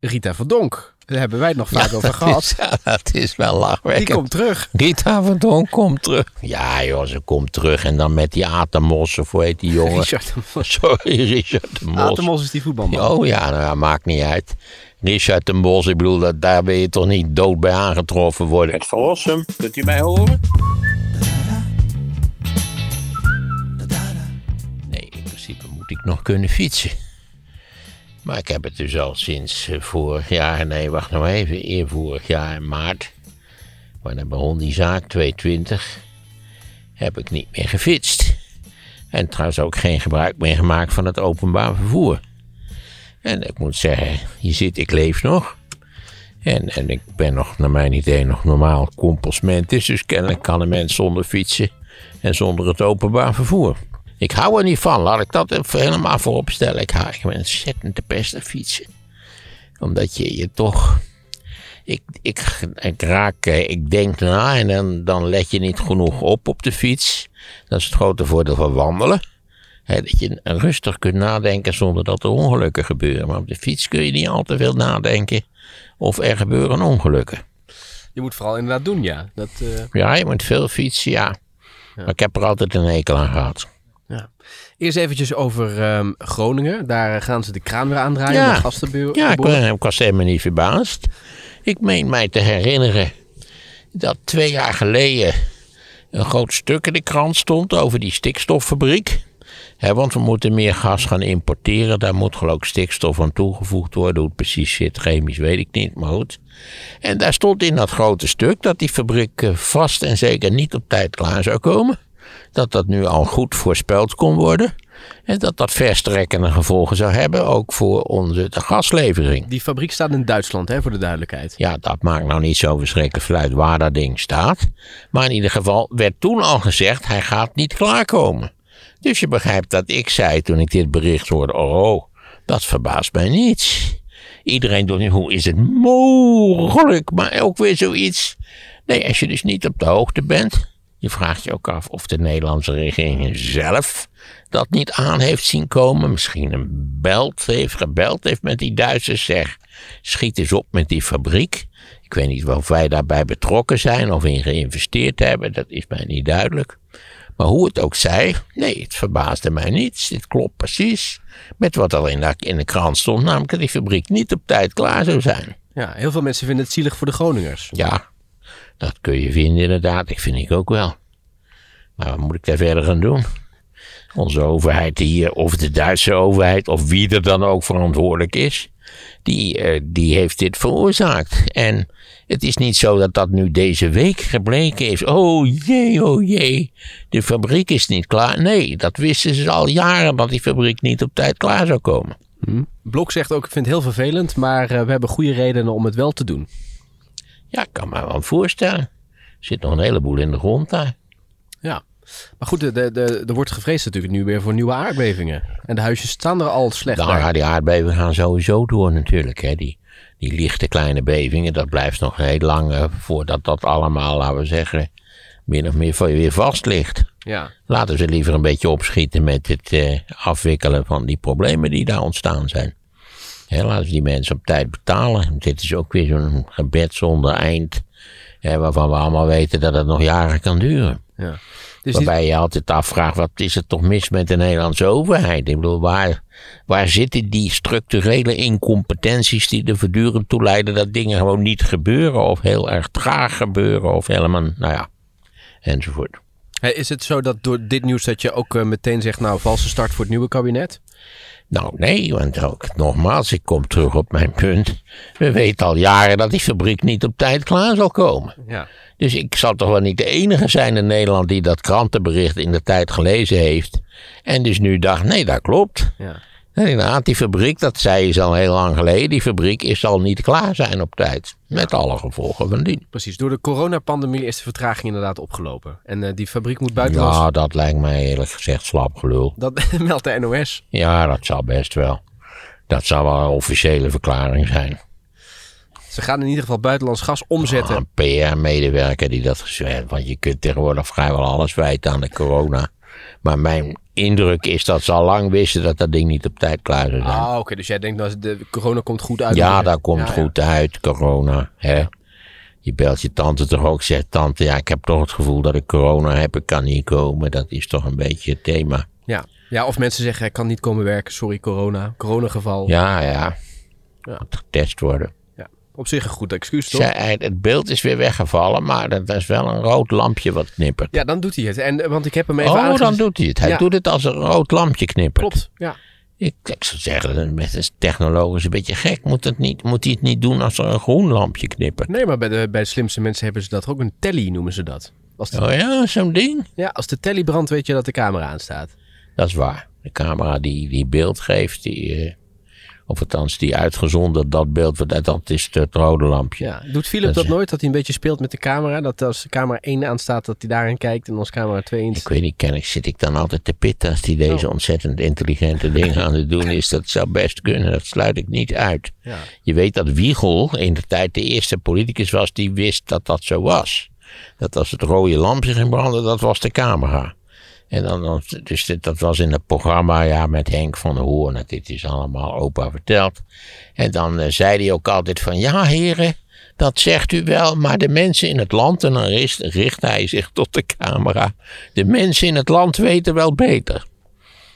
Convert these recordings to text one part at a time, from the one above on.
Rita van Donk. Daar hebben wij het nog vaak over gehad. Is, ja, dat is wel lachwekkend. Die komt terug. Rita van Donk komt terug. Ja joh, ze komt terug. En dan met die Atemos, of hoe heet die jongen? Richard de Mos. Sorry, Richard de Mos. Atemos is die voetbalman. Oh ja, nou maakt niet uit. Richard de Mos, ik bedoel, dat, daar wil je toch niet dood bij aangetroffen worden. Het verlossen, kunt u mij horen? Nee, in principe moet ik nog kunnen fietsen. Maar ik heb het dus al sinds eh, vorig jaar, nee, wacht nou even, eer vorig jaar in maart. Wanneer begon die zaak, 220, heb ik niet meer gefietst. En trouwens ook geen gebruik meer gemaakt van het openbaar vervoer. En ik moet zeggen, je ziet, ik leef nog. En, en ik ben nog, naar mijn idee, nog normaal compostmentis. Dus kennelijk kan een mens zonder fietsen en zonder het openbaar vervoer. Ik hou er niet van, laat ik dat even helemaal voorop stellen. Ik hou ik ben ontzettend de beste fietsen. Omdat je je toch... Ik, ik, ik raak, eh, ik denk na en dan, dan let je niet genoeg op op de fiets. Dat is het grote voordeel van wandelen. Dat je rustig kunt nadenken zonder dat er ongelukken gebeuren. Maar op de fiets kun je niet al te veel nadenken of er gebeuren ongelukken. Je moet vooral inderdaad doen, ja. Dat, eh, Ja, je moet veel fietsen, ja. Maar ik heb er altijd een hekel aan gehad. Ja. Eerst eventjes over ehm, Groningen. Daar gaan ze de kraan weer aandraaien. Ja. de gastenbuur. Ja, ik, ben- ik was helemaal niet verbaasd. Ik meen mij te herinneren dat twee jaar geleden een groot stuk in de krant stond over die stikstoffabriek. Want we moeten meer gas gaan importeren. Daar moet geloof ik stikstof aan toegevoegd worden. Hoe het precies zit, chemisch weet ik niet, maar goed. En daar stond in dat grote stuk dat die fabriek eh, vast en zeker niet op tijd klaar zou komen. Dat dat nu al goed voorspeld kon worden. En dat dat verstrekkende gevolgen zou hebben, ook voor onze de gaslevering. Die fabriek staat in Duitsland, hè, voor de duidelijkheid. Ja, dat maakt nou niet zo verschrikkelijk veel uit waar dat ding staat. Maar in ieder geval werd toen al gezegd, hij gaat niet klaarkomen. Dus je begrijpt dat ik zei toen ik dit bericht hoorde, oh, dat verbaast mij niet. Iedereen doet nu, hoe is het mogelijk? Maar ook weer zoiets. Nee, als je dus niet op de hoogte bent, je vraagt je ook af of de Nederlandse regering zelf dat niet aan heeft zien komen. Misschien een belt heeft, gebeld heeft met die Duitsers. Zeg, schiet eens op met die fabriek. Ik weet niet of wij daarbij betrokken zijn of in geïnvesteerd hebben. Dat is mij niet duidelijk. Maar hoe het ook zij, nee, het verbaasde mij niet. Dit klopt precies met wat al in de, in de krant stond. Namelijk dat die fabriek niet op tijd klaar zou zijn. Ja, heel veel mensen vinden het zielig voor de Groningers. Ja, dat kun je vinden inderdaad. Ik vind ik ook wel. Maar wat moet ik daar verder gaan doen? Onze overheid hier, of de Duitse overheid, of wie er dan ook verantwoordelijk is, die, eh, die heeft dit veroorzaakt. En het is niet zo dat dat nu deze week gebleken is. Oh jee, oh jee, de fabriek is niet klaar. Nee, dat wisten ze al jaren dat die fabriek niet op tijd klaar zou komen. Blok zegt ook, ik vind het heel vervelend, maar eh, we hebben goede redenen om het wel te doen. Ja, ik kan me wel voorstellen. Er zit nog een heleboel in de grond daar. Ja. Maar goed, de, de, de, er wordt gevreesd natuurlijk nu weer voor nieuwe aardbevingen. En de huisjes staan er al slecht Nou ja, die aardbevingen gaan sowieso door natuurlijk. Hè. Die, die lichte kleine bevingen, dat blijft nog heel lang eh, voordat dat allemaal, laten we zeggen, min of meer voor je weer vast ligt. Ja. Laten ze liever een beetje opschieten met het eh, afwikkelen van die problemen die daar ontstaan zijn. Ze die mensen op tijd betalen. Dit is ook weer zo'n gebed zonder eind, hè, waarvan we allemaal weten dat het nog jaren kan duren. ja. Dus die- Waarbij je altijd afvraagt, wat is er toch mis met de Nederlandse overheid? Ik bedoel, waar, waar zitten die structurele incompetenties die er voortdurend toe leiden dat dingen gewoon niet gebeuren of heel erg traag gebeuren of helemaal, nou ja, enzovoort. Is het zo dat door dit nieuws dat je ook eh, meteen zegt, nou, valse start voor het nieuwe kabinet? Nou nee, want ook nogmaals, ik kom terug op mijn punt. We weten al jaren dat die fabriek niet op tijd klaar zal komen. Ja. Dus ik zal toch wel niet de enige zijn in Nederland die dat krantenbericht in de tijd gelezen heeft. En dus nu dacht, nee, dat klopt. ja. En inderdaad, die fabriek, dat zei je al heel lang geleden, die fabriek is zal niet klaar zijn op tijd. Met alle gevolgen van dien. Precies, door de coronapandemie is de vertraging inderdaad opgelopen. En eh, die fabriek moet buitenlands... Ja, dat lijkt mij eerlijk gezegd slap gelul. Dat meldt de NOS. Ja, dat zal best wel. Dat zou wel een officiële verklaring zijn. Ze gaan in ieder geval buitenlands gas omzetten. Een PR-medewerker die dat gezegd Want je kunt tegenwoordig vrijwel alles wijten aan de corona. Maar mijn indruk is dat ze al lang wisten dat dat ding niet op tijd klaar zou zijn. Ah, oké. Dus jij denkt dat de corona komt goed uit? ja, dat komt Ja, ja. goed uit, corona. Hè? Je belt je tante toch ook, zegt tante, ja, ik heb toch het gevoel dat ik corona heb, ik kan niet komen. Dat is toch een beetje het thema. Ja. ja, of mensen zeggen, ik kan niet komen werken. Sorry, corona. Coronageval. Ja, ja. Ja. Moet getest worden. Op zich een goed excuus, toch? Zij, het beeld is weer weggevallen, maar dat is wel een rood lampje wat knippert. Ja, dan doet hij het. En, eh, want ik heb hem even Oh, dan doet hij het. Hij Ja. doet het als een rood lampje knippert. Klopt, ja. Ik, ik zou zeggen, met een technologisch een beetje gek. Moet, het niet, moet hij het niet doen als er een groen lampje knippert? Nee, maar bij de, bij de slimste mensen hebben ze dat ook. Een telly noemen ze dat. Als de, Oh ja, zo'n ding. ja, als de telly brandt, weet je dat de camera aanstaat. Dat is waar. De camera die, die beeld geeft, die, eh, of althans die uitgezonden dat beeld, dat, dat is het rode lampje. Ja. Doet Philip Dat dat, is- nooit? Dat hij een beetje speelt met de camera? Dat als camera 1 aanstaat, dat hij daarin kijkt. En als camera 2 in... Ik weet niet, kennelijk zit ik dan altijd te pitten als die deze Oh. ontzettend intelligente dingen aan het doen is. Dat zou best kunnen, dat sluit ik niet uit. Ja. Je weet dat Wiegel in de tijd de eerste politicus was die wist dat dat zo was. Dat als het rode lampje ging branden, dat was de camera. En dan, dus dit, dat was in het programma ja, met Henk van der Hoorn. Nou, Dit is allemaal opa verteld. En dan eh, zei hij ook altijd van, ja heren, dat zegt u wel, maar de mensen in het land, en dan richt, richt hij zich tot de camera, de mensen in het land weten wel beter.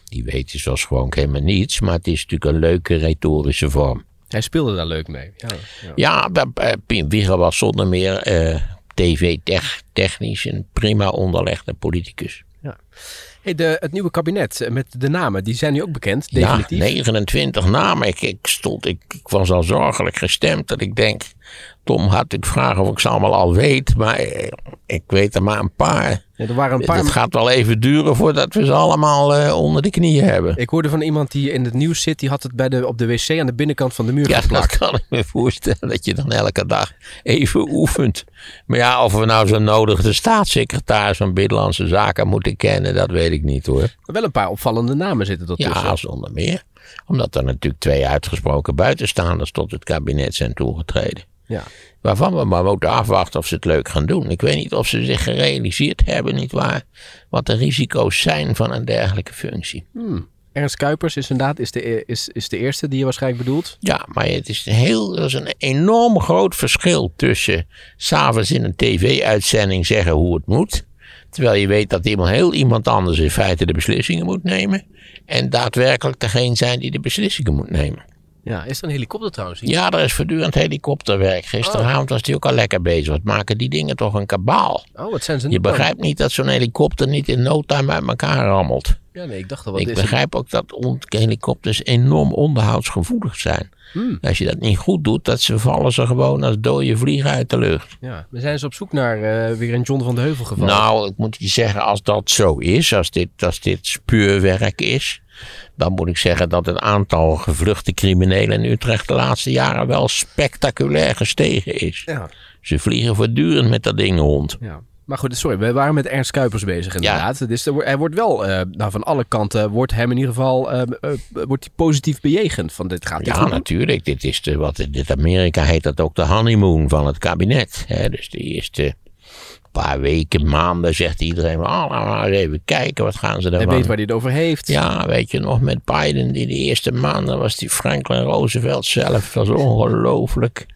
Die weten zoals gewoon helemaal niets, maar het is natuurlijk een leuke retorische vorm. Hij speelde daar leuk mee. Ja, ja. Ja, bij Pien Wieger was zonder meer eh, tv-technisch een prima onderlegde politicus. Hey, de, het nieuwe kabinet met de namen, die zijn nu ook bekend, Ja, definitief. 29 namen. Ik, ik, stond, ik, ik was al zorgelijk gestemd dat ik denk... Tom had ik vragen of ik ze allemaal al weet, maar eh, ik weet er maar een paar. Ja, er waren een paar... Het gaat wel even duren voordat we ze allemaal eh, onder de knieën hebben. Ik hoorde van iemand die in het nieuws zit, die had het bij de, op de wc aan de binnenkant van de muur Ja, dat geplakt. kan ik me voorstellen dat je dan elke dag even oefent. Maar ja, of we nou zo nodig de staatssecretaris van Binnenlandse Zaken moeten kennen, dat weet ik niet hoor. Wel een paar opvallende namen zitten ertussen. Ja, zonder meer. Omdat er natuurlijk twee uitgesproken buitenstaanders tot het kabinet zijn toegetreden. Ja. Waarvan we maar moeten afwachten of ze het leuk gaan doen. Ik weet niet of ze zich gerealiseerd hebben, nietwaar, wat de risico's zijn van een dergelijke functie. Ernst Kuipers is inderdaad is de, is, is de eerste die je waarschijnlijk bedoelt. Ja, maar het is, heel, er is een enorm groot verschil tussen s'avonds in een tv-uitzending zeggen hoe het moet. Terwijl je weet dat iemand, heel iemand anders in feite de beslissingen moet nemen. En daadwerkelijk degene zijn die de beslissingen moet nemen. Ja, is er een helikopter trouwens? hier? Ja, er is voortdurend helikopterwerk. Gisteravond was hij ook al lekker bezig. Wat maken die dingen toch een kabaal? Oh, wat zijn ze nu Je dan? begrijpt niet dat zo'n helikopter niet in no time uit elkaar rammelt. Ja, nee, ik dacht al, wat Ik is het? begrijp ook dat helikopters enorm onderhoudsgevoelig zijn. Hmm. Als je dat niet goed doet, dat ze vallen ze gewoon als dode vliegen uit de lucht. Ja, we zijn ze op zoek naar eh, weer een John van de Heuvel geval. Nou, ik moet je zeggen, als dat zo is, als dit, als dit speurwerk is, dan moet ik zeggen dat het aantal gevluchte criminelen in Utrecht de laatste jaren wel spectaculair gestegen is. Ja, Ze vliegen voortdurend met dat ding rond. ja. Maar goed, sorry, we waren met Ernst Kuipers bezig inderdaad. Dus er, hij wordt wel, eh, nou, van alle kanten wordt hem in ieder geval eh, eh, wordt hij positief bejegend. Van dit gaat Ja, goed. natuurlijk. Dit is de, wat dit Amerika heet dat ook de honeymoon van het kabinet. Hè? Dus de eerste paar weken, maanden zegt iedereen, oh, nou, nou eens even kijken, wat gaan ze Hij ervan weet waar hij het over heeft. Ja, weet je nog, met Biden in de eerste maanden was die Franklin Roosevelt zelf. Dat was ongelooflijk.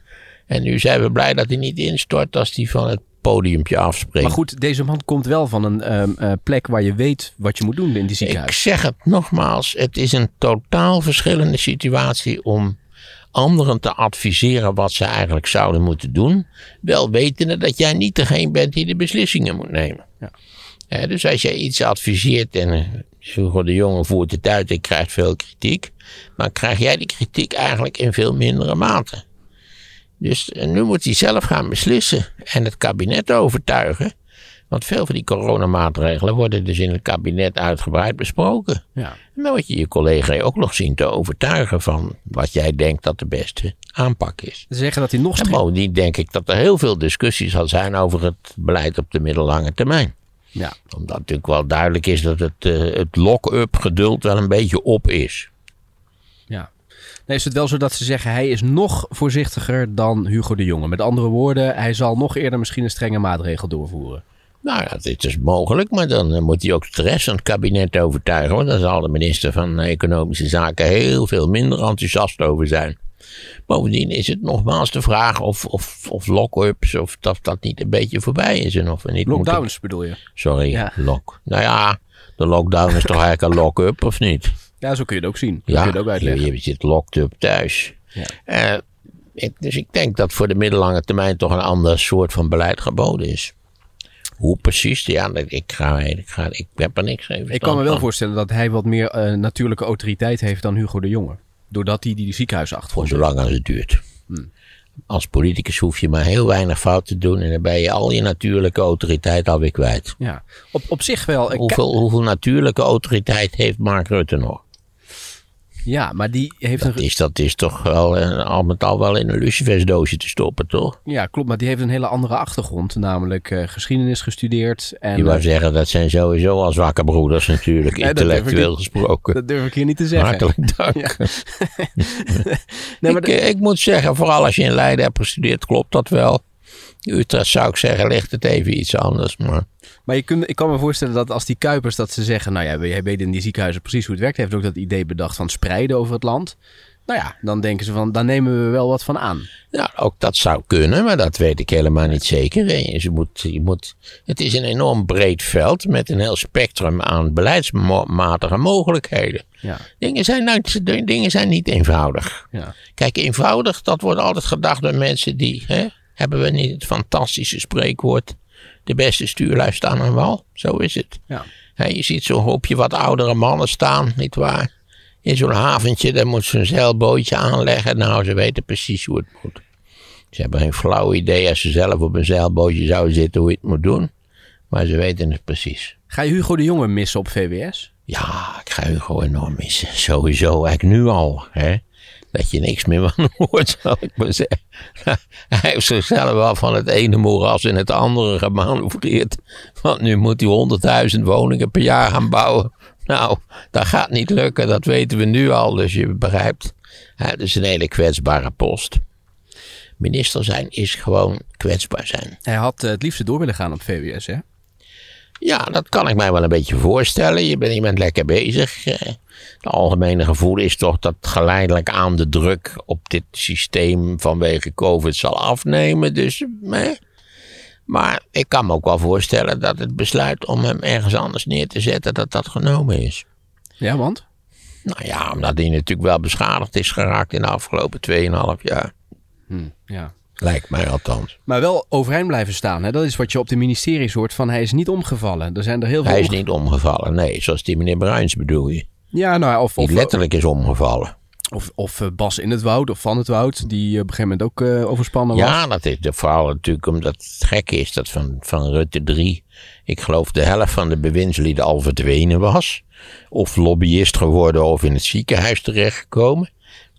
En nu zijn we blij dat hij niet instort als hij van het podiumpje afspringt. Maar goed, deze man komt wel van een ehm, eh, plek waar je weet wat je moet doen in die Ik ziekenhuis. zeg het nogmaals, het is een totaal verschillende situatie om anderen te adviseren wat ze eigenlijk zouden moeten doen. Wel wetende dat jij niet degene bent die de beslissingen moet nemen. Ja. Dus als jij iets adviseert en Hugo de Jonge voert het uit en krijgt veel kritiek. Maar krijg jij die kritiek eigenlijk in veel mindere mate. Dus nu moet hij zelf gaan beslissen en het kabinet overtuigen. Want veel van die coronamaatregelen worden dus in het kabinet uitgebreid besproken. Ja. En dan moet je je collega ook nog zien te overtuigen van wat jij denkt dat de beste aanpak is. Ze zeggen dat hij nog En bovendien denk ik dat er heel veel discussie zal zijn over het beleid op de middellange termijn. Ja. Omdat natuurlijk wel duidelijk is dat het, eh, het lock-up geduld wel een beetje op is. Ja. Nee, is het wel zo dat ze zeggen hij is nog voorzichtiger dan Hugo de Jonge? Met andere woorden, hij zal nog eerder misschien een strenge maatregel doorvoeren. Nou ja, dit is mogelijk, maar dan eh, moet hij ook de rest van het kabinet overtuigen. Want dan zal de minister van Economische Zaken heel veel minder enthousiast over zijn. Bovendien is het nogmaals de vraag of, of, of lock-ups, of dat dat niet een beetje voorbij is. En of we niet Lockdowns moeten... bedoel je? Sorry, Ja. lock. Nou ja, de lockdown is toch eigenlijk een lock-up, of niet? Ja, zo kun je het ook zien. Ja, kun je het ook je, uitleggen. je zit locked up thuis. Ja. Eh, ik, dus ik denk dat voor de middellange termijn toch een ander soort van beleid geboden is. Hoe precies? Ja, ik, ga, ik, ga, ik heb er niks even Ik kan me wel voorstellen dat hij wat meer eh, natuurlijke autoriteit heeft dan Hugo de Jonge. Doordat hij die, die Voor achter zolang als het duurt. Hmm. Als politicus hoef je maar heel weinig fout te doen en dan ben je al je natuurlijke autoriteit alweer kwijt. Ja, op, op zich wel. eh, Hoeveel, hoeveel natuurlijke autoriteit heeft Mark Rutte nog? Ja, maar die heeft een... Dat is, dat is toch wel al met al wel in een lucifersdoosje te stoppen, toch? Ja, klopt. Maar die heeft een hele andere achtergrond. Namelijk eh, geschiedenis gestudeerd. En, Je wou eh, zeggen, dat zijn sowieso al zwakke broeders natuurlijk, intellectueel niet. gesproken. dat durf ik hier niet te zeggen. Hartelijk dank. Ja. nee, maar ik, eh, ik moet zeggen, vooral als je in Leiden hebt gestudeerd, klopt dat wel. Utrecht zou ik zeggen, ligt het even iets anders. Maar Maar je kunt, ik kan me voorstellen dat als die Kuipers dat ze zeggen... Nou ja, jij weet in die ziekenhuizen precies hoe het werkt. Hij heeft ook dat idee bedacht van spreiden over het land. Nou ja, dan denken ze van, daar nemen we wel wat van aan. ja, ook dat zou kunnen, maar dat weet ik helemaal niet zeker. En Je moet, je moet, het is een enorm breed veld met een heel spectrum aan beleidsmatige mogelijkheden. Ja, Dingen zijn, nou, dingen zijn niet eenvoudig. ja. Kijk, eenvoudig, dat wordt altijd gedacht door mensen die, hè, hebben we niet het fantastische spreekwoord, de beste stuurlui staan aan wal? Zo is het. ja. Hè, je ziet zo'n hoopje wat oudere mannen staan, nietwaar? In zo'n haventje, daar moet ze een zeilbootje aanleggen. Nou, ze weten precies hoe het moet. Ze hebben geen flauw idee als ze zelf op een zeilbootje zouden zitten hoe je het moet doen. Maar ze weten het precies. Ga je Hugo de Jonge missen op VWS? Ja, ik ga Hugo enorm missen. Sowieso, eigenlijk nu al. Hè? Dat je niks meer van hoort, zal ik maar zeggen. Hij heeft zichzelf wel van het ene moeras in het andere gemanoeuvreerd. Want nu moet hij 100.000 woningen per jaar gaan bouwen. Nou, dat gaat niet lukken, dat weten we nu al. Dus je begrijpt, het is een hele kwetsbare post. Minister zijn is gewoon kwetsbaar zijn. Hij had eh, het liefste door willen gaan op VWS, hè? Ja, dat kan ik mij wel een beetje voorstellen. Je bent, je bent lekker bezig. Eh, Het algemene gevoel is toch dat geleidelijk aan de druk op dit systeem vanwege COVID zal afnemen. Dus, eh. Maar ik kan me ook wel voorstellen dat het besluit om hem ergens anders neer te zetten, dat dat genomen is. Ja, want? Nou ja, omdat hij natuurlijk wel beschadigd is geraakt in de afgelopen 2,5 jaar. Hm, ja. Lijkt mij althans. Maar wel overeind blijven staan. Hè? Dat is wat je op de ministeries hoort van hij is niet omgevallen. Er zijn er heel veel... Hij is niet omgevallen, nee, zoals die meneer Bruins bedoel je. Ja, nou of, Die of, letterlijk is omgevallen. of, of eh, Bas in het woud of Van het Woud, die op een gegeven moment ook eh, overspannen was. Ja, dat is de vooral natuurlijk omdat het gekke is dat van, van Rutte 3, ik geloof de helft van de bewindslieden al verdwenen was. Of lobbyist geworden of in het ziekenhuis terechtgekomen.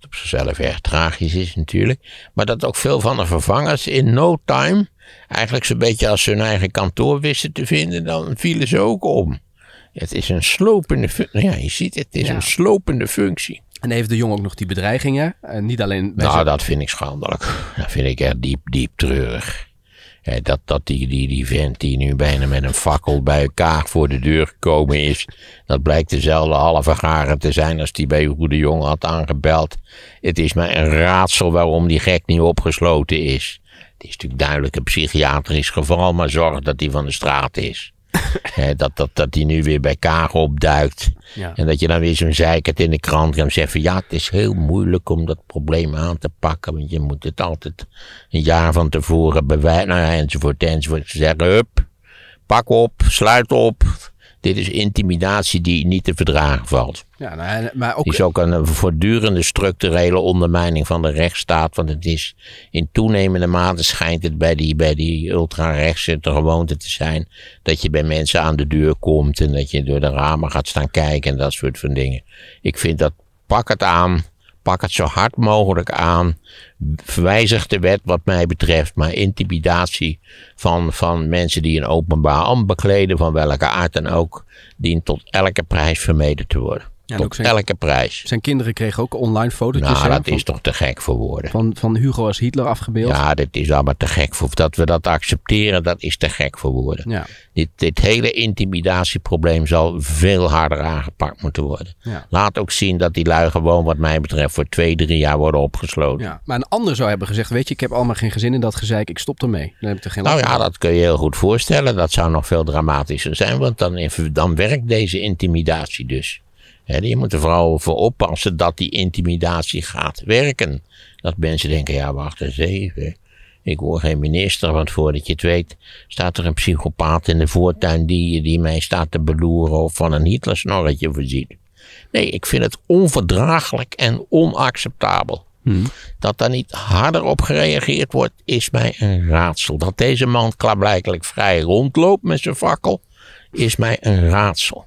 Op zichzelf erg tragisch is natuurlijk. Maar dat ook veel van de vervangers in no time, eigenlijk zo'n beetje als ze hun eigen kantoor wisten te vinden, dan vielen ze ook om. Het is een slopende functie. Ja, je ziet het, het is Ja. een slopende functie. En heeft de Jong ook nog die bedreigingen. En niet alleen bij Nou, zijn- dat vind ik schandelijk. Dat vind ik echt diep, diep treurig. Dat dat die, die, die vent die nu bijna met een fakkel bij elkaar voor de deur gekomen is. Dat blijkt dezelfde halve garen te zijn als die bij Hugo de Jong had aangebeld. Het is mij een raadsel waarom die gek niet opgesloten is. Het is natuurlijk duidelijk een psychiatrisch geval, maar zorg dat hij van de straat is. Dat, dat, dat die nu weer bij Kaag opduikt. Ja. En dat je dan weer zo'n zeikert in de krant kan zeggen: ja, het is heel moeilijk om dat probleem aan te pakken. Want je moet het altijd een jaar van tevoren bewijzen. Nou ja, enzovoort, enzovoort. Ze zeggen: hup, pak op, sluit op. Dit is intimidatie die niet te verdragen valt. Ja, nou, maar ook... Het is ook een eh, voortdurende structurele ondermijning van de rechtsstaat. Want het is in toenemende mate schijnt het bij die, bij die ultra-rechtse de gewoonte te zijn. Dat je bij mensen aan de deur komt en dat je door de ramen gaat staan kijken en dat soort van dingen. Ik vind dat pak het aan. Pak het zo hard mogelijk aan. Wijzig de wet wat mij betreft. Maar intimidatie van, van mensen die een openbaar ambt bekleden, van welke aard dan ook, dient tot elke prijs vermeden te worden. Ja, Tot zijn, elke prijs. zijn kinderen kregen ook online fotootjes Nou, hè, dat van, is toch te gek voor woorden. van, van Hugo als Hitler afgebeeld. Ja, dit is allemaal te gek voor. Dat we dat accepteren, dat is te gek voor woorden. Ja. Dit, dit hele intimidatieprobleem zal veel harder aangepakt moeten worden. Ja. Laat ook zien dat die lui gewoon, wat mij betreft, voor twee, drie jaar worden opgesloten. Ja, maar een ander zou hebben gezegd, weet je, ik heb allemaal geen gezin in dat gezeik, ik stop ermee. Dan heb ik er geen Nou ja, van. dat kun je heel goed voorstellen. Dat zou nog veel dramatischer zijn, want dan, dan werkt deze intimidatie dus. Je moet er vooral voor oppassen dat die intimidatie gaat werken. Dat mensen denken, ja wacht eens even. Ik word geen minister, want voordat je het weet staat er een psychopaat in de voortuin die, die mij staat te beloeren of van een Hitlersnorretje voorziet. Nee, ik vind het onverdraaglijk en onacceptabel. Dat daar niet harder op gereageerd wordt, is mij een raadsel. Dat deze man klaarblijkelijk vrij rondloopt met zijn fakkel, is mij een raadsel.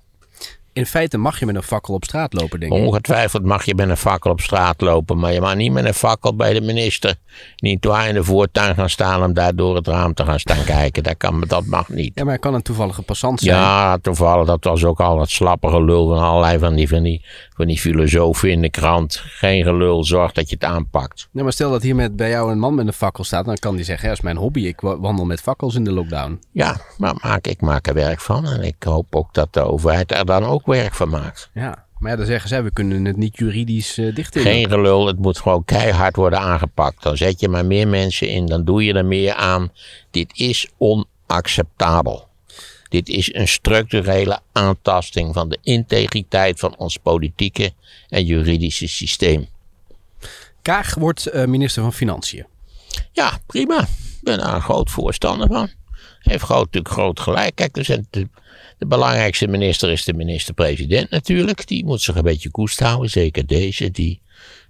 In feite mag je met een fakkel op straat lopen, denk ik. Ongetwijfeld mag je met een fakkel op straat lopen, maar je mag niet met een fakkel bij de minister niet waar in de voortuin gaan staan om daar door het raam te gaan staan kijken. Dat, kan, dat mag niet. Ja, maar hij kan een toevallige passant zijn. Ja, toevallig, dat was ook al dat slappige lul van allerlei van die, van die, van die filosofen in de krant. Geen gelul, zorg dat je het aanpakt. Ja, maar stel dat hier met, bij jou een man met een fakkel staat, dan kan die zeggen, ja, dat is mijn hobby, ik wa- wandel met fakkels in de lockdown. Ja, maar maak, ik maak er werk van en ik hoop ook dat de overheid er dan ook werk van maakt. Ja, maar ja, dan zeggen zij, we kunnen het niet juridisch uh, dicht Geen gelul, het moet gewoon keihard worden aangepakt. Dan zet je maar meer mensen in, dan doe je er meer aan. Dit is onacceptabel. Dit is een structurele aantasting van de integriteit van ons politieke en juridische systeem. Kaag wordt uh, minister van Financiën. Ja, prima. Ik ben daar een groot voorstander van. Heeft groot, natuurlijk groot gelijk. Kijk, er zijn de, belangrijkste minister is de minister-president natuurlijk. Die moet zich een beetje koest houden. Zeker deze, die,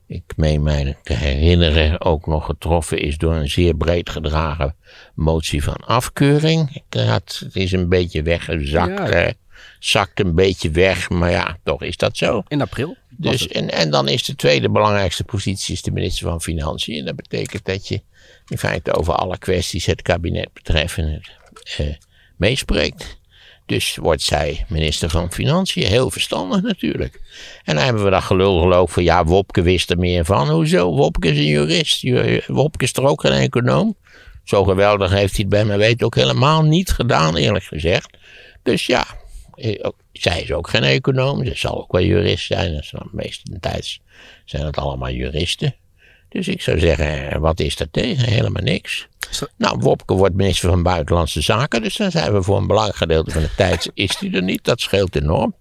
ik meen mij te herinneren, ook nog getroffen is door een zeer breed gedragen motie van afkeuring. Het is een beetje weggezakt. Ja. Zakt een beetje weg, maar ja, toch is dat zo. In april. Dus, en, en dan is de tweede belangrijkste positie is de minister van Financiën. En dat betekent dat je in feite over alle kwesties het kabinet betreffend eh, meespreekt. Dus wordt zij minister van Financiën. Heel verstandig natuurlijk. En dan hebben we dat gelul geloof van ja, Wopke wist er meer van. Hoezo? Wopke is een jurist. Wopke is er ook geen econoom. Zo geweldig heeft hij het bij mij weet ook helemaal niet gedaan, eerlijk gezegd. Dus ja, zij is ook geen econoom. Ze zal ook wel jurist zijn. Meeste tijd zijn het allemaal juristen. Dus ik zou zeggen, wat is er tegen? Helemaal niks. Nou, Wopke wordt minister van Buitenlandse Zaken. Dus dan zijn we voor een belangrijk gedeelte van de tijd. Is hij er niet? Dat scheelt enorm.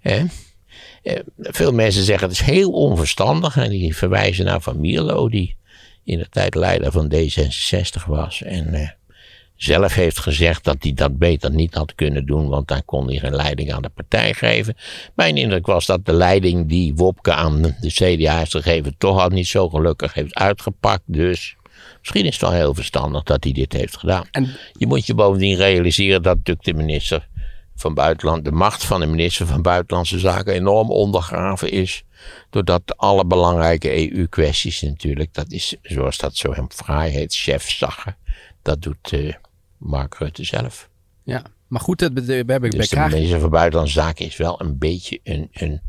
Eh? Veel mensen zeggen het is heel onverstandig. En die verwijzen naar Van Mierlo, die in de tijd leider van D66 was. En eh, zelf heeft gezegd dat hij dat beter niet had kunnen doen, want dan kon hij geen leiding aan de partij geven. Mijn indruk was dat de leiding die Wopke aan de CDA heeft gegeven toch al niet zo gelukkig heeft uitgepakt. Dus misschien is het wel heel verstandig dat hij dit heeft gedaan. En je moet je bovendien realiseren dat natuurlijk de minister van Buitenland, de macht van de minister van Buitenlandse Zaken enorm ondergraven is. Doordat alle belangrijke EU-kwesties natuurlijk, dat is zoals dat zo hem fraai heet. Dat doet uh, Mark Rutte zelf. Ja, maar goed, dat, we hebben dus bij de Kaag... minister van Buitenlandse Zaken is wel een beetje een... een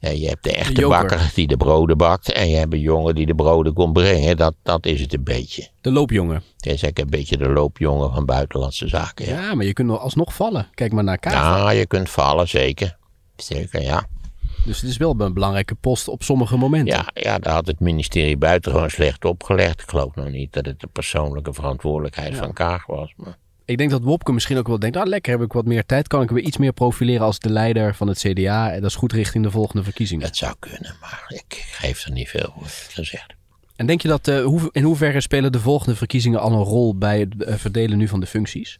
ja, je hebt de echte bakker die de broden bakt en je hebt een jongen die de broden komt brengen. Dat, dat is het een beetje. De loopjongen. Dat is eigenlijk een beetje de loopjongen van Buitenlandse Zaken. Ja, ja maar je kunt alsnog vallen. Kijk maar naar Kaag. Ja, je kunt vallen, zeker. Zeker, ja. Dus het is wel een belangrijke post op sommige momenten. Ja, ja daar had het ministerie buitengewoon slecht opgelegd. Ik geloof nog niet dat het de persoonlijke verantwoordelijkheid ja. van Kaag was. Maar... Ik denk dat Wopke misschien ook wel denkt, ah lekker, heb ik wat meer tijd, kan ik weer iets meer profileren als de leider van het CDA. En dat is goed richting de volgende verkiezingen. Dat zou kunnen, maar ik geef er niet veel voor gezegd. En denk je dat, uh, hoe, in hoeverre spelen de volgende verkiezingen al een rol bij het uh, verdelen nu van de functies?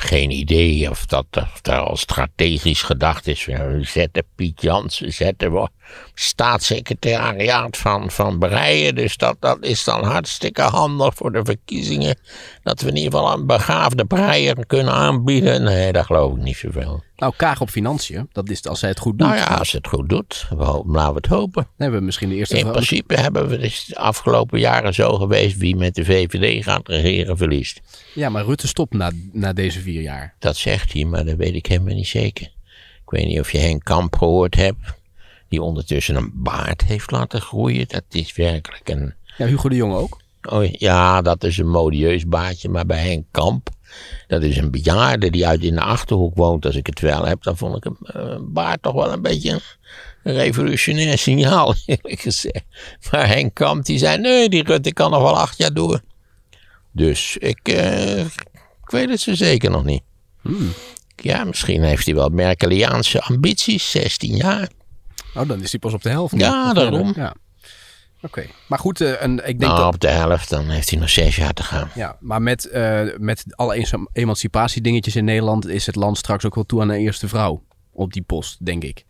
Geen idee of dat daar al strategisch gedacht is. We zetten Piet Jans, we zetten staatssecretariaat van, van Breien. Dus dat, dat is dan hartstikke handig voor de verkiezingen. Dat we in ieder geval een begaafde Breier kunnen aanbieden. Nee, daar geloof ik niet zoveel. Nou, Kaag op financiën, dat is als zij het goed doet. Nou ja, als het goed doet, laten we het hopen. Dan hebben we misschien de eerste... In principe hebben we dus de afgelopen jaren zo geweest... wie met de VVD gaat regeren, verliest. Ja, maar Rutte stopt na, na deze vier jaar. Dat zegt hij, maar dat weet ik helemaal niet zeker. Ik weet niet of je Henk Kamp gehoord hebt. Die ondertussen een baard heeft laten groeien. Dat is werkelijk een... Ja, Hugo de Jonge ook. Oh, ja, dat is een modieus baardje. Maar bij Henk Kamp, dat is een bejaarde die uit in de Achterhoek woont. Als ik het wel heb, dan vond ik een, eh, baard toch wel een beetje een, revolutionair signaal, eerlijk gezegd. Maar Henk Kamp, die zei, nee, die Rutte kan nog wel acht jaar door. Dus ik, eh, ik weet het zo zeker nog niet. Hmm. Ja, misschien heeft hij wel Merkeliaanse ambities, 16 jaar. Oh, dan is hij pas op de helft. Ja, daarom. Ja. Oké, maar goed, eh, en ik denk Nou, dat... op de helft, dan heeft hij nog zes jaar te gaan. Ja, maar met, eh, met alle ema- emancipatiedingetjes in Nederland is het land straks ook wel toe aan een eerste vrouw op die post, denk ik.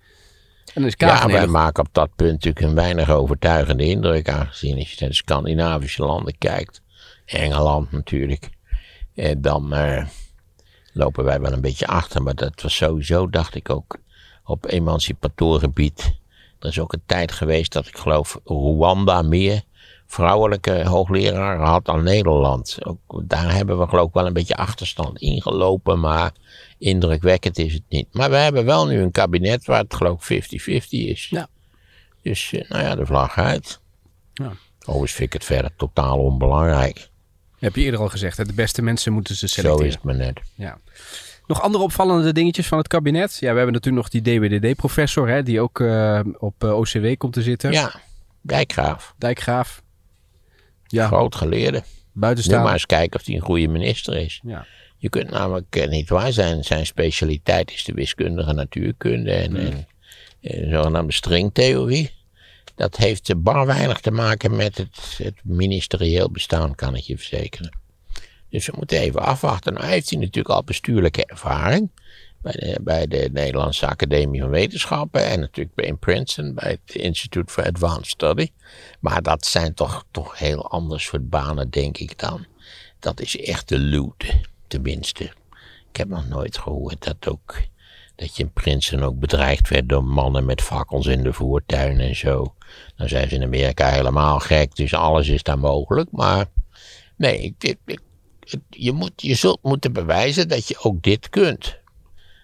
En is Ja, wij maken op dat punt natuurlijk een weinig overtuigende indruk, aangezien als je naar de Scandinavische landen kijkt, Engeland natuurlijk, eh, dan eh, lopen wij wel een beetje achter. Maar dat was sowieso, dacht ik ook, op emancipatorgebied. Er is ook een tijd geweest dat ik geloof Rwanda meer vrouwelijke hoogleraren had dan Nederland. Ook daar hebben we geloof ik wel een beetje achterstand ingelopen, maar indrukwekkend is het niet. Maar we hebben wel nu een kabinet waar het geloof ik 50-50 is. Ja. Dus eh, nou ja, de vlag uit. Ja. Overigens vind ik het verder totaal onbelangrijk. Heb je eerder al gezegd, hè? de beste mensen moeten ze Zo selecteren. is het maar net. Ja. Nog andere opvallende dingetjes van het kabinet? Ja, we hebben natuurlijk nog die DWDD-professor, hè, die ook eh, op eh, OCW komt te zitten. Ja, Dijkgraaf. Dijkgraaf. Ja, Groot geleerde. Nu buitenstaan. maar eens kijken of hij een goede minister is. Ja. Je kunt namelijk eh, niet waar zijn. Zijn specialiteit is de wiskundige natuurkunde en, en, en zogenaamde stringtheorie. Dat heeft bar weinig te maken met het, het ministerieel bestaan, kan ik je verzekeren. Dus we moeten even afwachten. Nou heeft hij natuurlijk al bestuurlijke ervaring. Bij de, bij de Nederlandse Academie van Wetenschappen. En natuurlijk bij in Princeton, bij het Institute for Advanced Study. Maar dat zijn toch, toch heel anders soort banen, denk ik dan. Dat is echt de lude, tenminste. Ik heb nog nooit gehoord dat ook. Dat je in Princeton ook bedreigd werd door mannen met fakkels in de voortuin en zo. Dan zijn ze in Amerika helemaal gek, dus alles is daar mogelijk. Maar nee, ik, je, moet, je zult moeten bewijzen dat je ook dit kunt.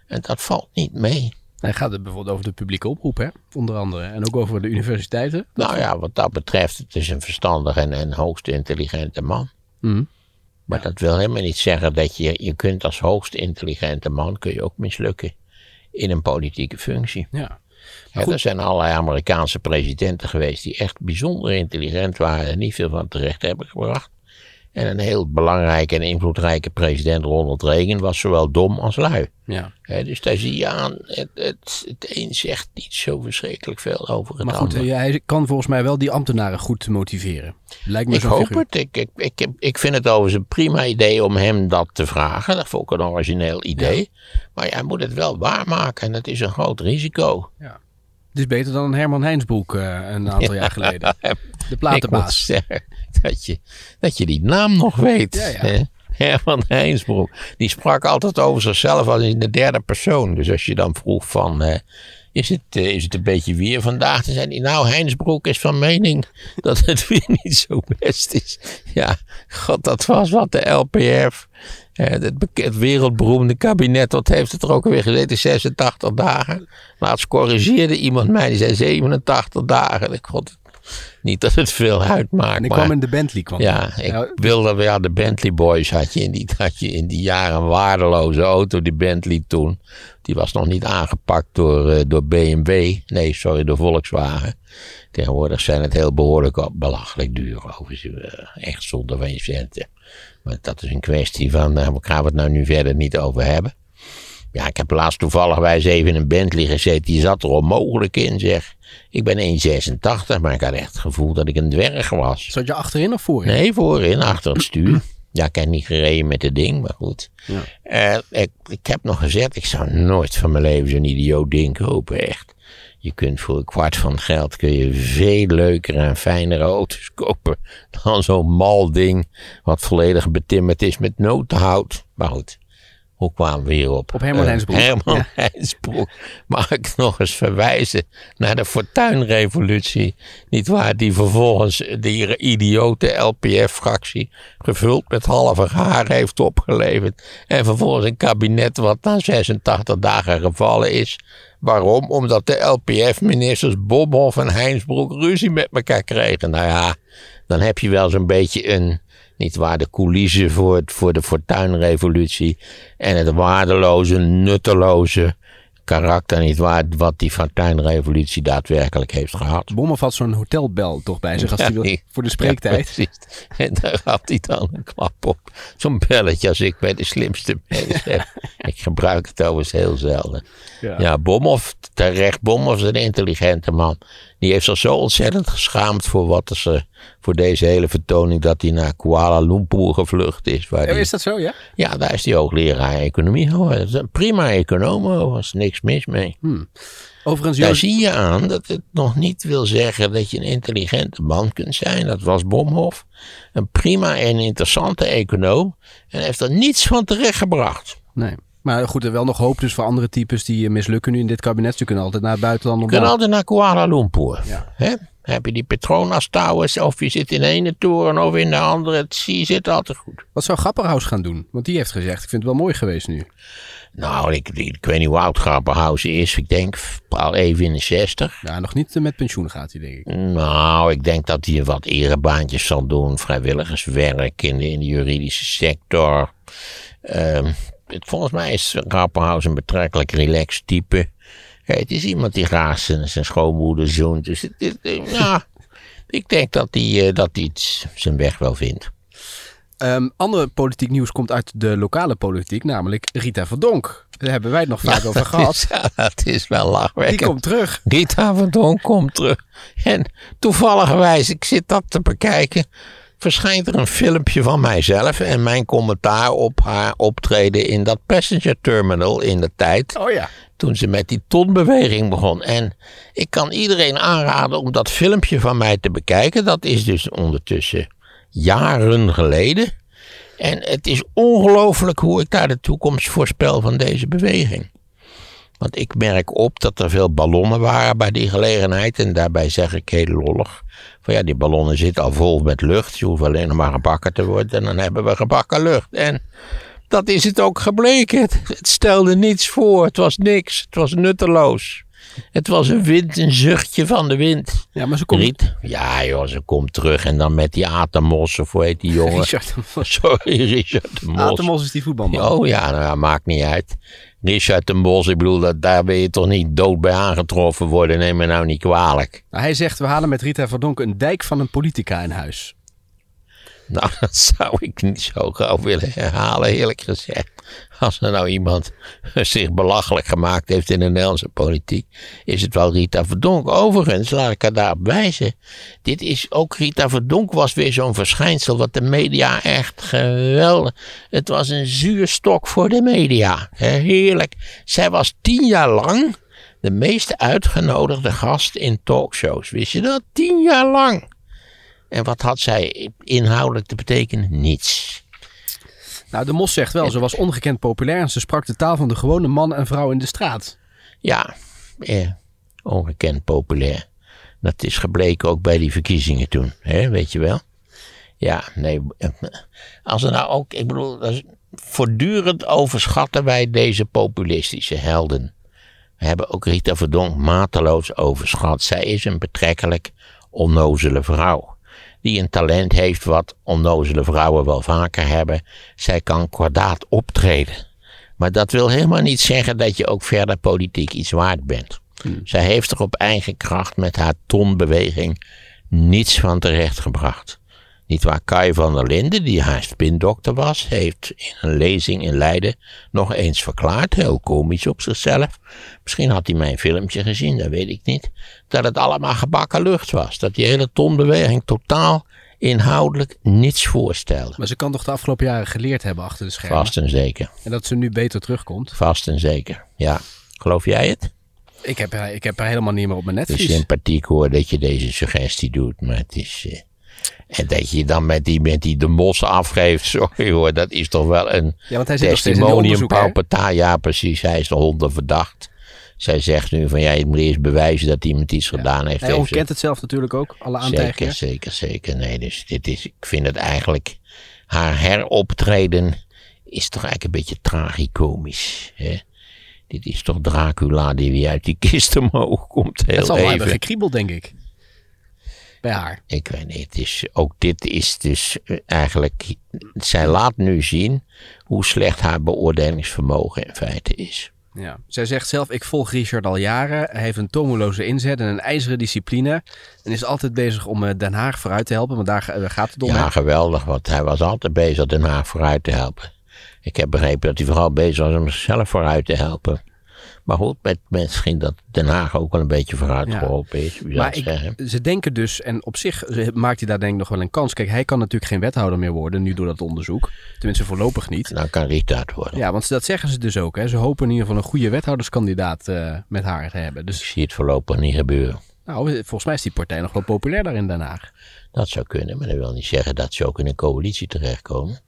En dat valt niet mee. Hij gaat het bijvoorbeeld over de publieke omroep, hè? onder andere. En ook over de universiteiten. Nou ja, wat dat betreft, het is een verstandig en, en hoogst intelligente man. Mhm. Maar dat wil helemaal niet zeggen dat je, je kunt als hoogst intelligente man, kun je ook mislukken in een politieke functie. Ja. Er zijn allerlei Amerikaanse presidenten geweest die echt bijzonder intelligent waren en niet veel van terecht hebben gebracht. En een heel belangrijke en invloedrijke president, Ronald Reagan, was zowel dom als lui. ja. Dus daar zie je aan, het, het, het een zegt niet zo verschrikkelijk veel over het Maar goed, ander. eh, hij kan volgens mij wel die ambtenaren goed motiveren. Lijkt me Ik hoop figuur. het. Ik, ik, ik, ik vind het overigens een prima idee om hem dat te vragen. Dat vond ik een origineel idee. Maar hij moet het wel waarmaken en dat is een groot risico. Het is beter dan een Herman Heinsbroek eh, een aantal jaar geleden. De platenbaas. dat je, dat je die naam nog weet. Ja, ja. hè? Herman Heinsbroek. Die sprak altijd over zichzelf als in de derde persoon. Dus als je dan vroeg van... eh, is, het, eh, is het een beetje weer vandaag? Dan zei hij, nou, Heinsbroek is van mening dat het weer niet zo best is. Ja, god, dat was wat de LPF... eh, Het, wereldberoemde kabinet, wat heeft het er ook alweer gezeten? 86 dagen. Laatst corrigeerde iemand mij, die zei 87 dagen. Ik vond het niet dat het veel uitmaakt. En ik maar- kwam in de Bentley. Kwam ja, ik Ja, wilde, ja, de Bentley Boys had je, in die, had je in die jaren een waardeloze auto, die Bentley toen. Die was nog niet aangepakt door, eh, door BMW. Nee, sorry, door Volkswagen. Tegenwoordig zijn het heel behoorlijk belachelijk duur. Overigens, eh, echt zonder van je centen. Maar dat is een kwestie van, daar gaan we het nou nu verder niet over hebben. Ja, ik heb laatst toevallig bij eens even in een Bentley gezeten. Die zat er onmogelijk in, zeg. Ik ben 1,86, maar ik had echt het gevoel dat ik een dwerg was. Zat je achterin of voorin? Nee, voorin, achter het stuur. Ja, ik heb niet gereden met het ding, maar goed. Ja. Eh, ik, ik heb nog gezegd, ik zou nooit van mijn leven zo'n idioot ding kopen, echt. Je kunt voor een kwart van geld kun je veel leukere en fijnere auto's kopen dan zo'n mal ding wat volledig betimmerd is met notenhout. Maar goed, Hoe kwamen we hierop? Op Herman Eh, Heinsbroek. Herman Ja. Heinsbroek. Mag ik nog eens verwijzen naar de Fortuinrevolutie? Niet waar? Die vervolgens die idiote LPF-fractie gevuld met halve haar heeft opgeleverd. En vervolgens een kabinet wat na 86 dagen gevallen is. Waarom? Omdat de LPF-ministers Bobhoff en Heinsbroek ruzie met elkaar kregen. Nou ja, dan heb je wel zo'n beetje een, niet waar, de coulissen voor, het, voor de fortuinrevolutie. En het waardeloze, nutteloze karakter, niet waar, wat die fortuinrevolutie daadwerkelijk heeft gehad. Bomhoff had zo'n hotelbel toch bij zich als hij wil, voor de Ja, spreektijd. precies. En daar had hij dan een klap op. Zo'n belletje als ik bij de slimste mensen heb. ik gebruik het overigens heel zelden. Ja. Ja, Bomhoff, terecht. Bomhoff is een intelligente man. Die heeft zich zo ontzettend geschaamd voor wat er, voor deze hele vertoning dat hij naar Kuala Lumpur gevlucht is. Waar Oh, die- is dat zo, ja? ja, daar is hij hoogleraar economie. hoor. Dat is een prima econoom, er is niks mis mee. Overigens, Daar zie je aan dat het nog niet wil zeggen dat je een intelligente man kunt zijn. Dat was Bomhoff. Een prima en interessante econoom. En heeft er niets van terechtgebracht. nee. Maar goed, er wel nog hoop dus voor andere types die eh, mislukken nu in dit kabinet. Ze kunnen altijd naar het buitenland Je kunt daar- altijd naar Kuala Lumpur. Ja. Hè? heb je die Petronas Towers, of je zit in de ene toren of in de andere. Het zie je zit altijd goed. Wat zou Grapperhaus gaan doen? Want die heeft gezegd, ik vind het wel mooi geweest nu. Nou, ik, ik, ik weet niet hoe oud Grapperhaus is. Ik denk al even in de 60. Ja, nog niet eh, met pensioen gaat hij, denk ik. Nou, ik denk dat hij wat erebaantjes zal doen. Vrijwilligerswerk in de, in de juridische sector. Ehm, volgens mij is Grapperhaus een betrekkelijk relaxed type. Het is iemand die graag zijn, zijn schoonmoeder zoent. Dus het, het- eh, ja, ik denk dat hij, eh, dat het zijn weg wel vindt. Ehm andere politiek nieuws komt uit de lokale politiek, namelijk Rita Verdonk. Daar hebben wij het nog vaak over gehad. Ja, dat is wel Die lachwekkend. komt terug. Rita van Donk komt terug. En toevalligerwijs, ik zit dat te bekijken, verschijnt er een filmpje van mijzelf en mijn commentaar op haar optreden in dat passenger terminal in de tijd. Oh ja. Toen ze met die tonbeweging begon. En ik kan iedereen aanraden om dat filmpje van mij te bekijken. Dat is dus ondertussen jaren geleden. En het is ongelooflijk hoe ik daar de toekomst voorspel van deze beweging. Want ik merk op dat er veel ballonnen waren bij die gelegenheid. En daarbij zeg ik heel lollig. Van ja, die ballonnen zitten al vol met lucht. Je hoeft alleen nog maar gebakken te worden. En dan hebben we gebakken lucht. En dat is het ook gebleken. Het, stelde niets voor. Het was niks. Het was nutteloos. Het was een wind, een zuchtje van de wind. Ja, maar ze komt... Riet? Ja joh, ze komt terug. En dan met die Atemos, of hoe heet die jongen? Richard de Mos. Sorry, Richard de Mos. Atemos is die voetbalman. Oh ja, nou, ja, maakt niet uit. Richard de Mos, ik bedoel, dat, daar ben je toch niet dood bij aangetroffen worden. Neem me nou niet kwalijk. Hij zegt, we halen met Rita Verdonk een dijk van een politica in huis. Nou, dat zou ik niet zo gauw willen herhalen, eerlijk gezegd. Als er nou iemand zich belachelijk gemaakt heeft in de Nederlandse politiek, is het wel Rita Verdonk. Overigens, laat ik haar daarop wijzen. Dit is ook, Rita Verdonk was weer zo'n verschijnsel wat de media echt geweldig. Het was een zuurstok voor de media. Heerlijk. Zij was tien jaar lang de meest uitgenodigde gast in talkshows. Wist je dat? Tien jaar lang. En wat had zij inhoudelijk te betekenen? Niets. Nou, de Mos zegt wel, ze was ongekend populair en ze sprak de taal van de gewone man en vrouw in de straat. Ja, eh, ongekend populair. Dat is gebleken ook bij die verkiezingen toen, hè, weet je wel. Ja, nee, als er nou ook, ik bedoel, voortdurend overschatten wij deze populistische helden. We hebben ook Rita Verdonk mateloos overschat. Zij is een betrekkelijk onnozele vrouw. Die een talent heeft wat onnozele vrouwen wel vaker hebben. Zij kan kordaat optreden. Maar dat wil helemaal niet zeggen dat je ook verder politiek iets waard bent. Zij heeft er op eigen kracht met haar tonbeweging niets van terecht gebracht. Niet waar Kai van der Linden, die haar spindokter was, heeft in een lezing in Leiden nog eens verklaard, heel komisch op zichzelf. Misschien had hij mijn filmpje gezien, dat weet ik niet. Dat het allemaal gebakken lucht was. Dat die hele tonbeweging totaal inhoudelijk niets voorstelde. Maar ze kan toch de afgelopen jaren geleerd hebben achter de schermen. Vast en zeker. En dat ze nu beter terugkomt. Vast en zeker. Ja. Geloof jij het? Ik heb, ik heb haar helemaal niet meer op mijn Het is netvlies. sympathiek hoor dat je deze suggestie doet, maar het is. eh, En dat je dan met die, met die de mos afgeeft, sorry hoor, dat is toch wel een Ja, want hij zit testimonium paupertaal. Ja, precies, hij is de honden verdacht. Zij zegt nu van ja, je moet eerst bewijzen dat iemand iets gedaan heeft. Hij Heeft ze- ontkent het zelf natuurlijk ook, alle Zeker, aantijgingen. zeker, zeker. Nee, dus dit is, ik vind het eigenlijk, haar heroptreden is toch eigenlijk een beetje tragicomisch. Hè? Dit is toch Dracula die weer uit die kist omhoog komt. Heel zal wel hebben even. gekriebeld, denk ik. Bij haar. Ik weet niet, ook dit is dus eh, eigenlijk, zij laat nu zien hoe slecht haar beoordelingsvermogen in feite is. Ja. Zij zegt zelf, ik volg Richard al jaren. Hij heeft een tomeloze inzet en een ijzeren discipline. En is altijd bezig om eh, Den Haag vooruit te helpen. Want daar eh, gaat het om. Ja, geweldig, want hij was altijd bezig Den Haag vooruit te helpen. Ik heb begrepen dat hij vooral bezig was om zichzelf vooruit te helpen. Maar goed, met misschien dat Den Haag ook wel een beetje vooruit geholpen is, Maar ik, ze denken dus, en op zich ze- maakt hij daar denk ik nog wel een kans. Kijk, hij kan natuurlijk geen wethouder meer worden nu door dat onderzoek. Tenminste voorlopig niet. Dan kan Rita het worden. Ja, want dat zeggen ze dus ook. Hè. Ze hopen in ieder geval een goede wethouderskandidaat eh, met haar te hebben. Ik Dus zie het voorlopig niet gebeuren. nou, volgens mij is die partij nog wel populair daar in Den Haag. Dat zou kunnen, maar dat wil niet zeggen dat ze ook in een coalitie terechtkomen.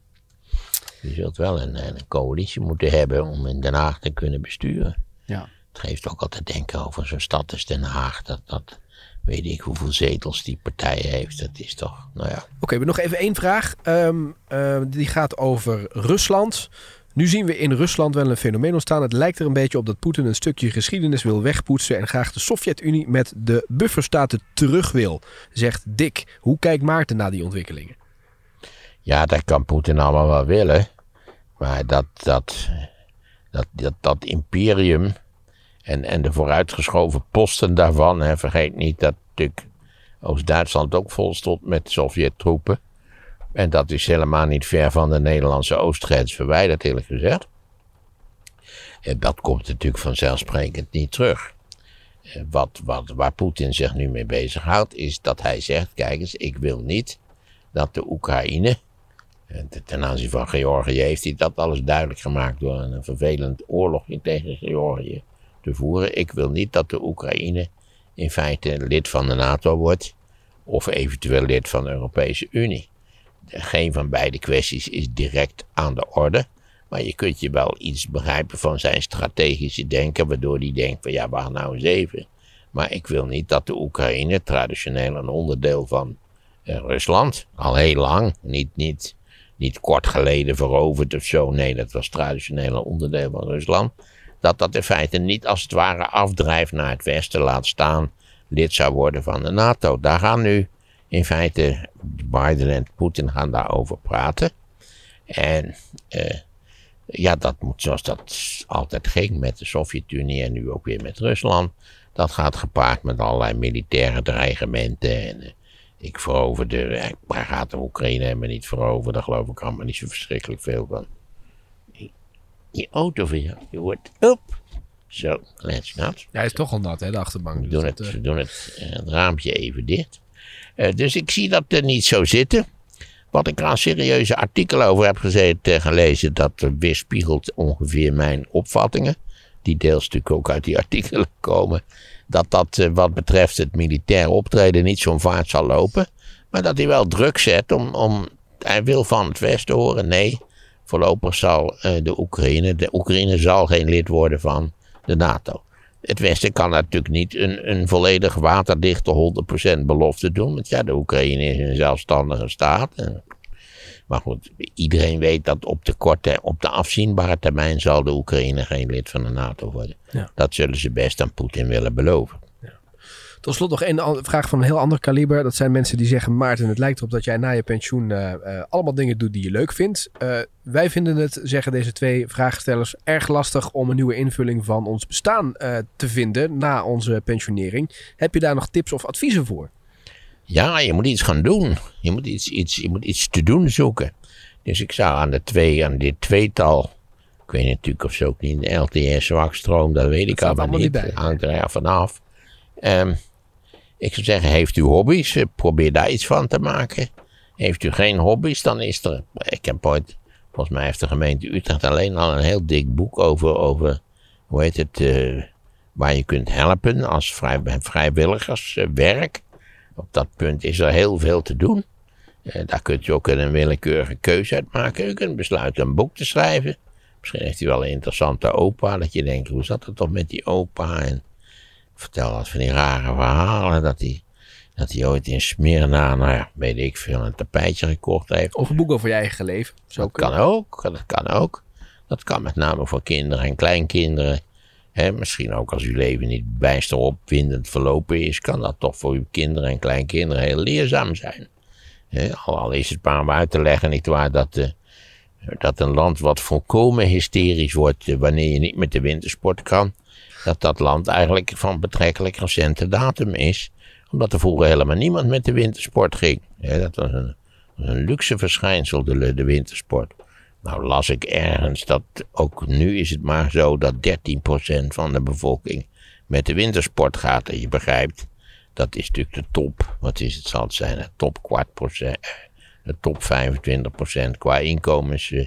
Je zult wel een, een coalitie moeten hebben om in Den Haag te kunnen besturen. Ja. Het geeft ook altijd denken over zo'n stad als Den Haag. Dat, dat weet ik hoeveel zetels die partij heeft. Dat is toch, nou ja. Oké, we hebben nog even één vraag. Ehm, eh, die gaat over Rusland. Nu zien we in Rusland wel een fenomeen ontstaan. Het lijkt er een beetje op dat Poetin een stukje geschiedenis wil wegpoetsen en graag de Sovjet-Unie met de bufferstaten terug wil, zegt Dick. Hoe kijkt Maarten naar die ontwikkelingen? Ja, dat kan Poetin allemaal wel willen. Maar dat, dat, dat, dat, dat imperium en, en de vooruitgeschoven posten daarvan. Hè, vergeet niet dat natuurlijk Oost-Duitsland ook vol stond met Sovjet-troepen. En dat is helemaal niet ver van de Nederlandse oostgrens verwijderd, eerlijk gezegd. En dat komt natuurlijk vanzelfsprekend niet terug. Wat, wat, waar Poetin zich nu mee bezighoudt, is dat hij zegt: kijk eens, ik wil niet dat de Oekraïne. En te- Ten aanzien van Georgië heeft hij dat alles duidelijk gemaakt door een vervelend oorlogje tegen Georgië te voeren. Ik wil niet dat de Oekraïne in feite lid van de NATO wordt of eventueel lid van de Europese Unie. Geen van beide kwesties is direct aan de orde. Maar je kunt je wel iets begrijpen van zijn strategische denken, waardoor hij denkt van ja, wacht nou eens even. Maar ik wil niet dat de Oekraïne, traditioneel een onderdeel van eh, Rusland, al heel lang, niet, niet, niet kort geleden veroverd of zo, nee, dat was traditioneel een onderdeel van Rusland, dat dat in feite niet als het ware afdrijft naar het westen, laat staan lid zou worden van de NATO. Daar gaan nu in feite Biden en Poetin gaan daarover praten. En eh, ja, dat moet zoals dat altijd ging met de Sovjet-Unie en nu ook weer met Rusland. Dat gaat gepaard met allerlei militaire dreigementen. En eh, ik veroverde, eh, waar gaat de Oekraïne helemaal niet veroveren? Daar geloof ik allemaal niet zo verschrikkelijk veel van. Die- auto van jou, je wordt op. Zo, let's not. Ja, hij is toch al nat, hè, de achterbank. We Dus doen dat, het, eh, we doen het, eh, het raampje even dicht. Eh, dus ik zie dat er niet zo zitten. Wat ik er aan serieuze artikelen over heb gezeten, eh, gelezen, dat eh, weerspiegelt ongeveer mijn opvattingen. Die deels natuurlijk ook uit die artikelen komen. Dat dat eh, wat betreft het militair optreden niet zo'n vaart zal lopen. Maar dat hij wel druk zet om, om hij wil van het Westen horen. Nee, voorlopig zal eh, de Oekraïne, de Oekraïne zal geen lid worden van de NATO. Het Westen kan natuurlijk niet een, een volledig waterdichte 100% belofte doen. Want ja, de Oekraïne is een zelfstandige staat. En- Maar goed, iedereen weet dat op de korte, op de afzienbare termijn zal de Oekraïne geen lid van de NATO worden. Ja. Dat zullen ze best aan Poetin willen beloven. Tot slot nog een vraag van een heel ander kaliber. Dat zijn mensen die zeggen: Maarten, het lijkt erop dat jij na je pensioen eh, eh, allemaal dingen doet die je leuk vindt. Eh, wij vinden het, zeggen deze twee vraagstellers, erg lastig om een nieuwe invulling van ons bestaan te vinden na onze pensionering. Heb je daar nog tips of adviezen voor? Ja, je moet iets gaan doen. Je moet iets, iets, je moet iets te doen zoeken. Dus ik zou aan, de twee, aan dit tweetal. Ik weet natuurlijk of ze ook niet in LTS zwakstroom, dat weet ik staat allemaal niet. bij. Hangt er ja vanaf. Ehm, ik zou zeggen, heeft u hobby's? Eh, Probeer daar iets van te maken. Heeft u geen hobby's, dan is er. Ik heb ooit. Volgens mij heeft de gemeente Utrecht alleen al een heel dik boek over. over hoe heet het? eh, waar je kunt helpen als vrij, vrijwilligerswerk. Op dat punt is er heel veel te doen. Eh, daar kunt u ook een willekeurige keuze uit maken. U kunt besluiten een boek te schrijven. Misschien heeft u wel een interessante opa. Dat je denkt, hoe zat het toch met die opa? En vertel wat van die rare verhalen. Dat hij, dat hij ooit in Smyrna, nou ja, weet ik veel, een tapijtje gekocht heeft. Of een boek over je eigen leven. Zo Dat kan ook, dat kan ook. Dat kan met name voor kinderen en kleinkinderen. Misschien ook als uw leven niet bijster opwindend verlopen is, kan dat toch voor uw kinderen en kleinkinderen heel leerzaam zijn. Al, is het maar om uit te leggen, nietwaar, dat, eh, dat een land wat volkomen hysterisch wordt eh, wanneer je niet met de wintersport kan, dat dat land eigenlijk van betrekkelijk recente datum is. Omdat er vroeger helemaal niemand met de wintersport ging. Dat was een, een luxe verschijnsel, de, de wintersport. Nou las ik ergens dat ook nu is het maar zo dat 13% van de bevolking met de wintersport gaat. En je begrijpt, dat is natuurlijk de top. Wat is het, zal het zijn? De top kwart procent, de top 25% qua inkomens eh,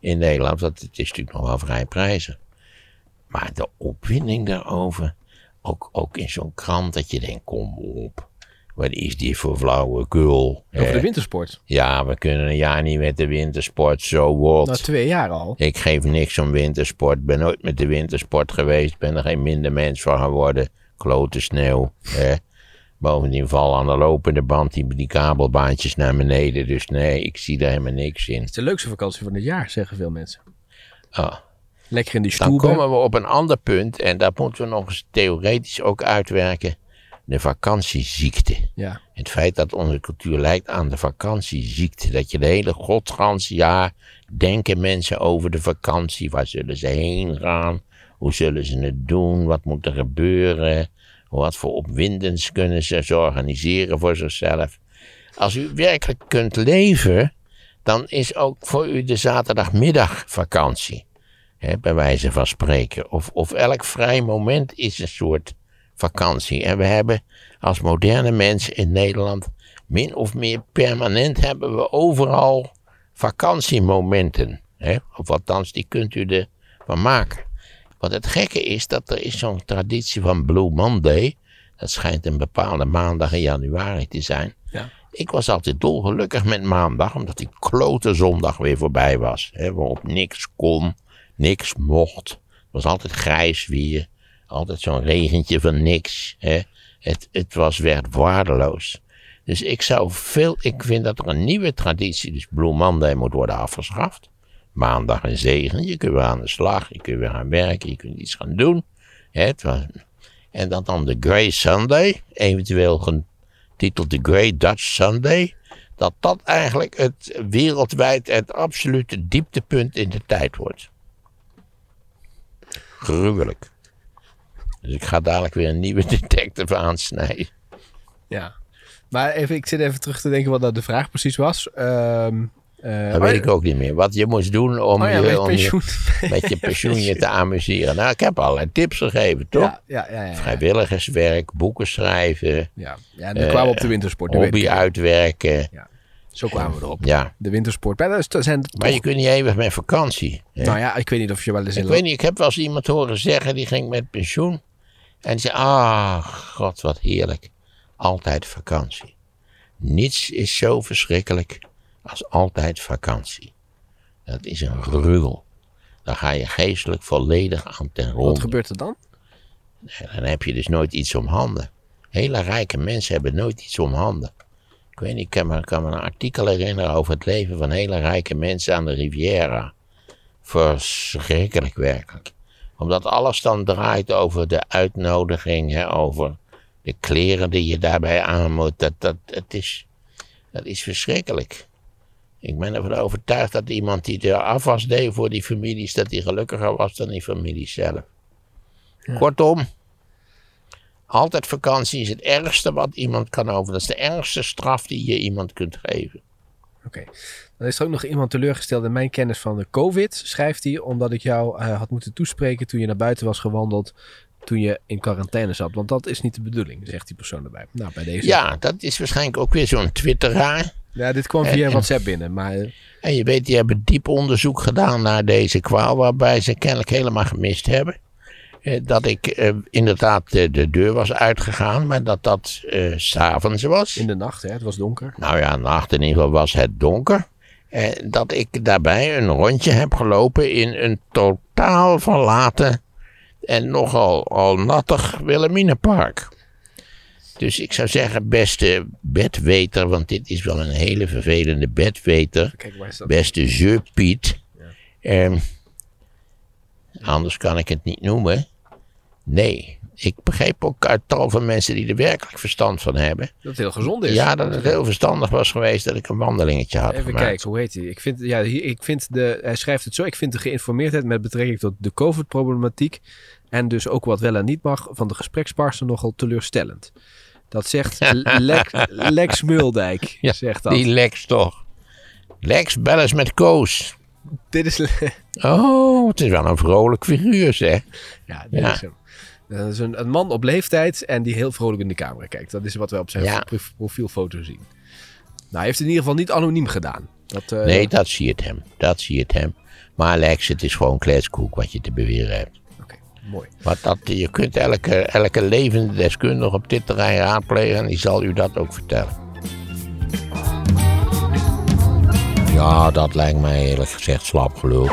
in Nederland. Dat is natuurlijk nog wel vrij prijzen. Maar de opwinding daarover, ook, ook in zo'n krant dat je denkt, kom op. Wat is die voor flauwekul? Over de Eh, wintersport. ja, we kunnen een jaar niet met de wintersport, zo wordt. Na twee jaar al. Ik geef niks om wintersport. Ben nooit met de wintersport geweest. Ben er geen minder mens van geworden. Klote sneeuw. Hè. Bovendien vallen aan de lopende band die, die kabelbaantjes naar beneden. Dus nee, ik zie daar helemaal niks in. Het is de leukste vakantie van het jaar, zeggen veel mensen. Ah, Lekker in die dan stoel. komen we op een ander punt. En dat moeten we nog eens theoretisch ook uitwerken. De vakantieziekte. Ja. Het feit dat onze cultuur lijkt aan de vakantieziekte. Dat je de hele godganse jaar denken mensen over de vakantie. Waar zullen ze heen gaan? Hoe zullen ze het doen? Wat moet er gebeuren? Wat voor opwindens kunnen ze ze organiseren voor zichzelf? Als u werkelijk kunt leven, dan is ook voor u de zaterdagmiddag vakantie. Hè, bij wijze van spreken. Of, of elk vrij moment is een soort vakantie. En we hebben als moderne mensen in Nederland min of meer permanent hebben we overal vakantiemomenten. Hè? Of althans, die kunt u ervan maken. Wat het gekke is, dat er is zo'n traditie van Blue Monday. Dat schijnt een bepaalde maandag in januari te zijn. Ja. Ik was altijd dolgelukkig met maandag, omdat die klote zondag weer voorbij was. Hè, waarop niks kon, niks mocht. Het was altijd grijs weer. Altijd zo'n regentje van niks. Hè. Het, het was, werd waardeloos. Dus ik zou veel, ik vind dat er een nieuwe traditie, dus Blue Monday, moet worden afgeschaft. Maandag een zegen, je kunt weer aan de slag, je kunt weer gaan werken, je kunt iets gaan doen. Hè, het was, en dan dan de Grey Sunday, eventueel getiteld de Grey Dutch Sunday. Dat dat eigenlijk het wereldwijd het absolute dieptepunt in de tijd wordt. Gruwelijk. Dus ik ga dadelijk weer een nieuwe detective aansnijden. ja. Maar even, ik zit even terug te denken wat dat de vraag precies was. Ehm eh, Dat oh, weet ik ook niet meer. Wat je moest doen om, Oh ja, je, met om pensioen. je met je pensioen je te amuseren. Nou, ik heb allerlei tips gegeven, toch? Ja, ja. Vrijwilligerswerk, boeken schrijven, ja. ja dan kwamen we op de wintersport. hobby uitwerken. Zo kwamen we erop. Ja, De wintersport. Maar dat zijn maar je kunt niet eeuwig met vakantie. hè? Nou ja, ik weet niet of je wel eens in... ik weet niet, ik heb wel eens iemand horen zeggen, die ging met pensioen. En zei, ah, god, wat heerlijk. Altijd vakantie. Niets is zo verschrikkelijk als altijd vakantie. Dat is een gruwel. Dan ga je geestelijk volledig aan ten Wat ronde. gebeurt er dan? Dan heb je dus nooit iets om handen. Hele rijke mensen hebben nooit iets om handen. Ik weet niet, ik kan me, kan me een artikel herinneren over het leven van hele rijke mensen aan de Riviera. Verschrikkelijk werkelijk. Omdat alles dan draait over de uitnodiging, hè, over de kleren die je daarbij aan moet. Dat, dat, het is, dat is verschrikkelijk. Ik ben ervan overtuigd dat iemand die de afwas deed voor die families, dat die gelukkiger was dan die families zelf. Kortom, altijd vakantie is het ergste wat iemand kan over. Dat is de ergste straf die je iemand kunt geven. Oké. Dan is er ook nog iemand teleurgesteld in mijn kennis van de COVID, schrijft hij, omdat ik jou eh, had moeten toespreken toen je naar buiten was gewandeld, toen je in quarantaine zat. Want dat is niet de bedoeling, zegt die persoon erbij. Nou, bij deze. Ja, dat is waarschijnlijk ook weer zo'n twitteraar. Ja, dit kwam via En- WhatsApp binnen, maar eh, En je weet, die hebben diep onderzoek gedaan naar deze kwaal, waarbij ze kennelijk helemaal gemist hebben. eh, dat ik eh, inderdaad de, de deur was uitgegaan, maar dat dat eh, s'avonds was. In de nacht, hè? Het was donker. Nou ja, nacht in ieder geval was het donker. Eh, dat ik daarbij een rondje heb gelopen in een totaal verlaten en nogal al nattig Wilhelminapark. Dus ik zou zeggen, beste bedweter, want dit is wel een hele vervelende bedweter. Kijk? Beste je Piet. Ehm, anders kan ik het niet noemen. Nee, ik begreep ook uit tal van mensen die er werkelijk verstand van hebben. Dat het heel gezond is. Ja, dat het heel verstandig was geweest dat ik een wandelingetje had Even gemaakt. kijken, hoe heet hij? Ik vind, ja, ik vind de, hij schrijft het zo. Ik vind de geïnformeerdheid met betrekking tot de COVID-problematiek. en dus ook wat wel en niet mag. van de gesprekspartner nogal teleurstellend. Dat zegt Lex, Lex Muldijk. Ja, zegt dat. Die Lex toch. Lex, bel eens met Koos. Dit is, Oh, het is wel een vrolijk figuur, zeg. ja, dit Ja. is hem. Dat is een, een man op leeftijd en die heel vrolijk in de camera kijkt. Dat is wat we op zijn Ja. profielfoto zien. Nou, hij heeft het in ieder geval niet anoniem gedaan. Dat, eh, Nee, dat zie het hem. Dat zie het hem. Maar Lex, het is gewoon kletskoek wat je te beweren hebt. Oké, mooi. Want dat, je kunt elke, elke levende deskundige op dit terrein raadplegen en die zal u dat ook vertellen. Ja, dat lijkt mij eerlijk gezegd slap gelul.